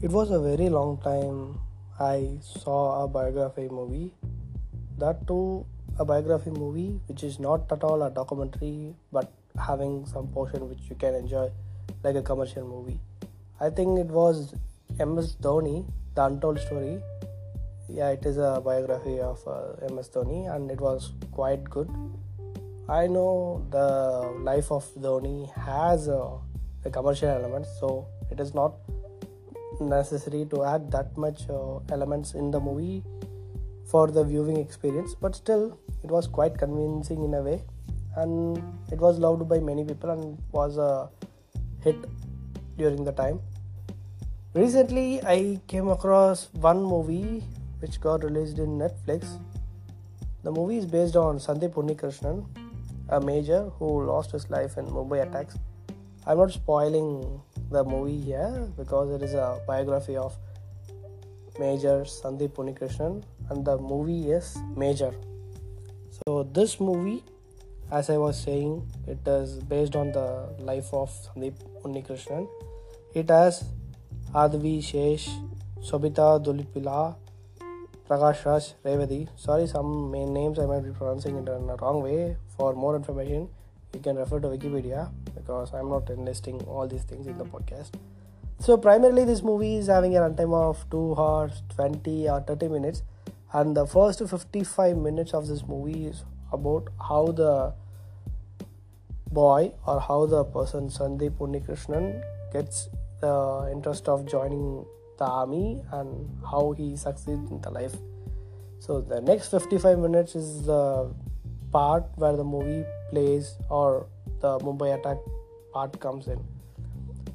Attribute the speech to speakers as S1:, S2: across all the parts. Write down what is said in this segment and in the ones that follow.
S1: It was a very long time I saw a biography movie. That too, a biography movie which is not at all a documentary but having some portion which you can enjoy like a commercial movie. I think it was MS Dhoni, The Untold Story. Yeah, it is a biography of uh, MS Dhoni and it was quite good. I know the life of Dhoni has uh, a commercial element, so it is not necessary to add that much uh, elements in the movie for the viewing experience but still it was quite convincing in a way. And it was loved by many people and was a hit during the time. Recently i came across one movie which got released in netflix. The movie is based on sandeep unnikrishnan a major who lost his life in mumbai attacks. I'm not spoiling the movie here because it is a biography of Major Sandeep Unnikrishnan and the movie is Major. So this movie, as I was saying, it is based on the life of Sandeep Unnikrishnan. It has Advi Shesh, Sobita Dulipila, Prakash Raj, Revadi. Sorry, some main names I might be pronouncing it in a wrong way. For more information, you can refer to Wikipedia because I'm not enlisting all these things in the podcast. So primarily this movie is having a runtime of 2 hours 20 or 30 minutes and the first 55 minutes of this movie is about how the boy or how the person Sandeep Unnikrishnan gets the interest of joining the army and how he succeeds in the life. So the next 55 minutes is the part where the movie plays or the Mumbai attack part comes in.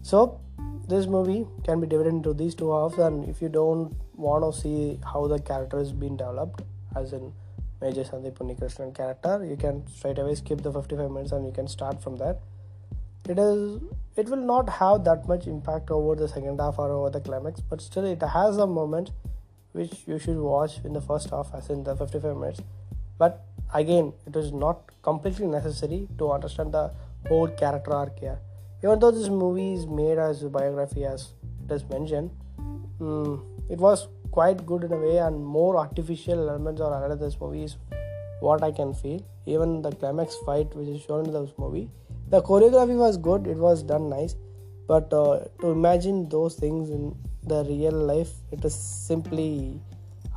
S1: So this movie can be divided into these two halves and if you don't want to see how the character is being developed as in Major Sandeep Unnikrishnan character you can straight away skip the 55 minutes and you can start from there. it is it will not have that much impact over the second half or over the climax but still it has a moment which you should watch in the first half as in the 55 minutes but again it is not completely necessary to understand the whole character arc here. Even though this movie is made as a biography as it is mentioned mm, it was quite good in a way and more artificial elements are added to this movie is what i can feel. Even the climax fight which is shown in this movie the choreography was good it was done nice but uh, to imagine those things in the real life it is simply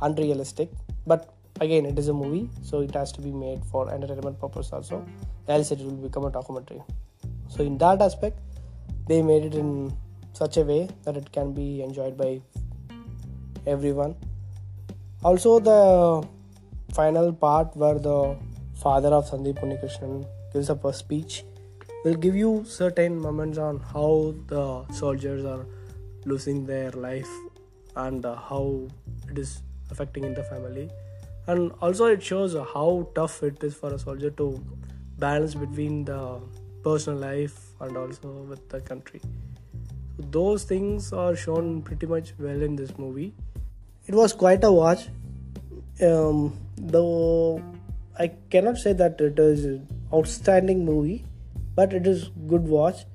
S1: unrealistic. But again it is a movie so it has to be made for entertainment purpose also. Else it will become a documentary. So in that aspect they made it in such a way that it can be enjoyed by everyone. Also the final part where the father of sandeep unnikrishnan gives up a speech will give you certain moments on how the soldiers are losing their life and how it is affecting in the family and also it shows how tough it is for a soldier to balance between the personal life and also with the country. So those things are shown pretty much well in this movie. It was quite a watch. Um, though i cannot say that it is an outstanding movie but it is good watch.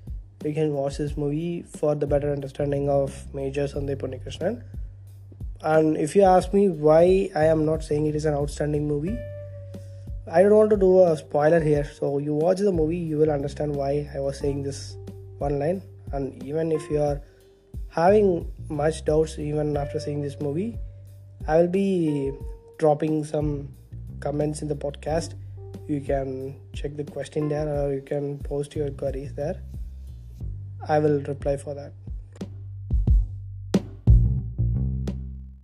S1: You can watch this movie for the better understanding of major sandeep unnikrishnan and if you ask me why I am not saying it is an outstanding movie, I don't want to do a spoiler here. So you watch the movie, you will understand why I was saying this one line. And even if you are having much doubts, even after seeing this movie, I will be dropping some comments in the podcast. You can check the question there, or you can post your queries there. I will reply for that.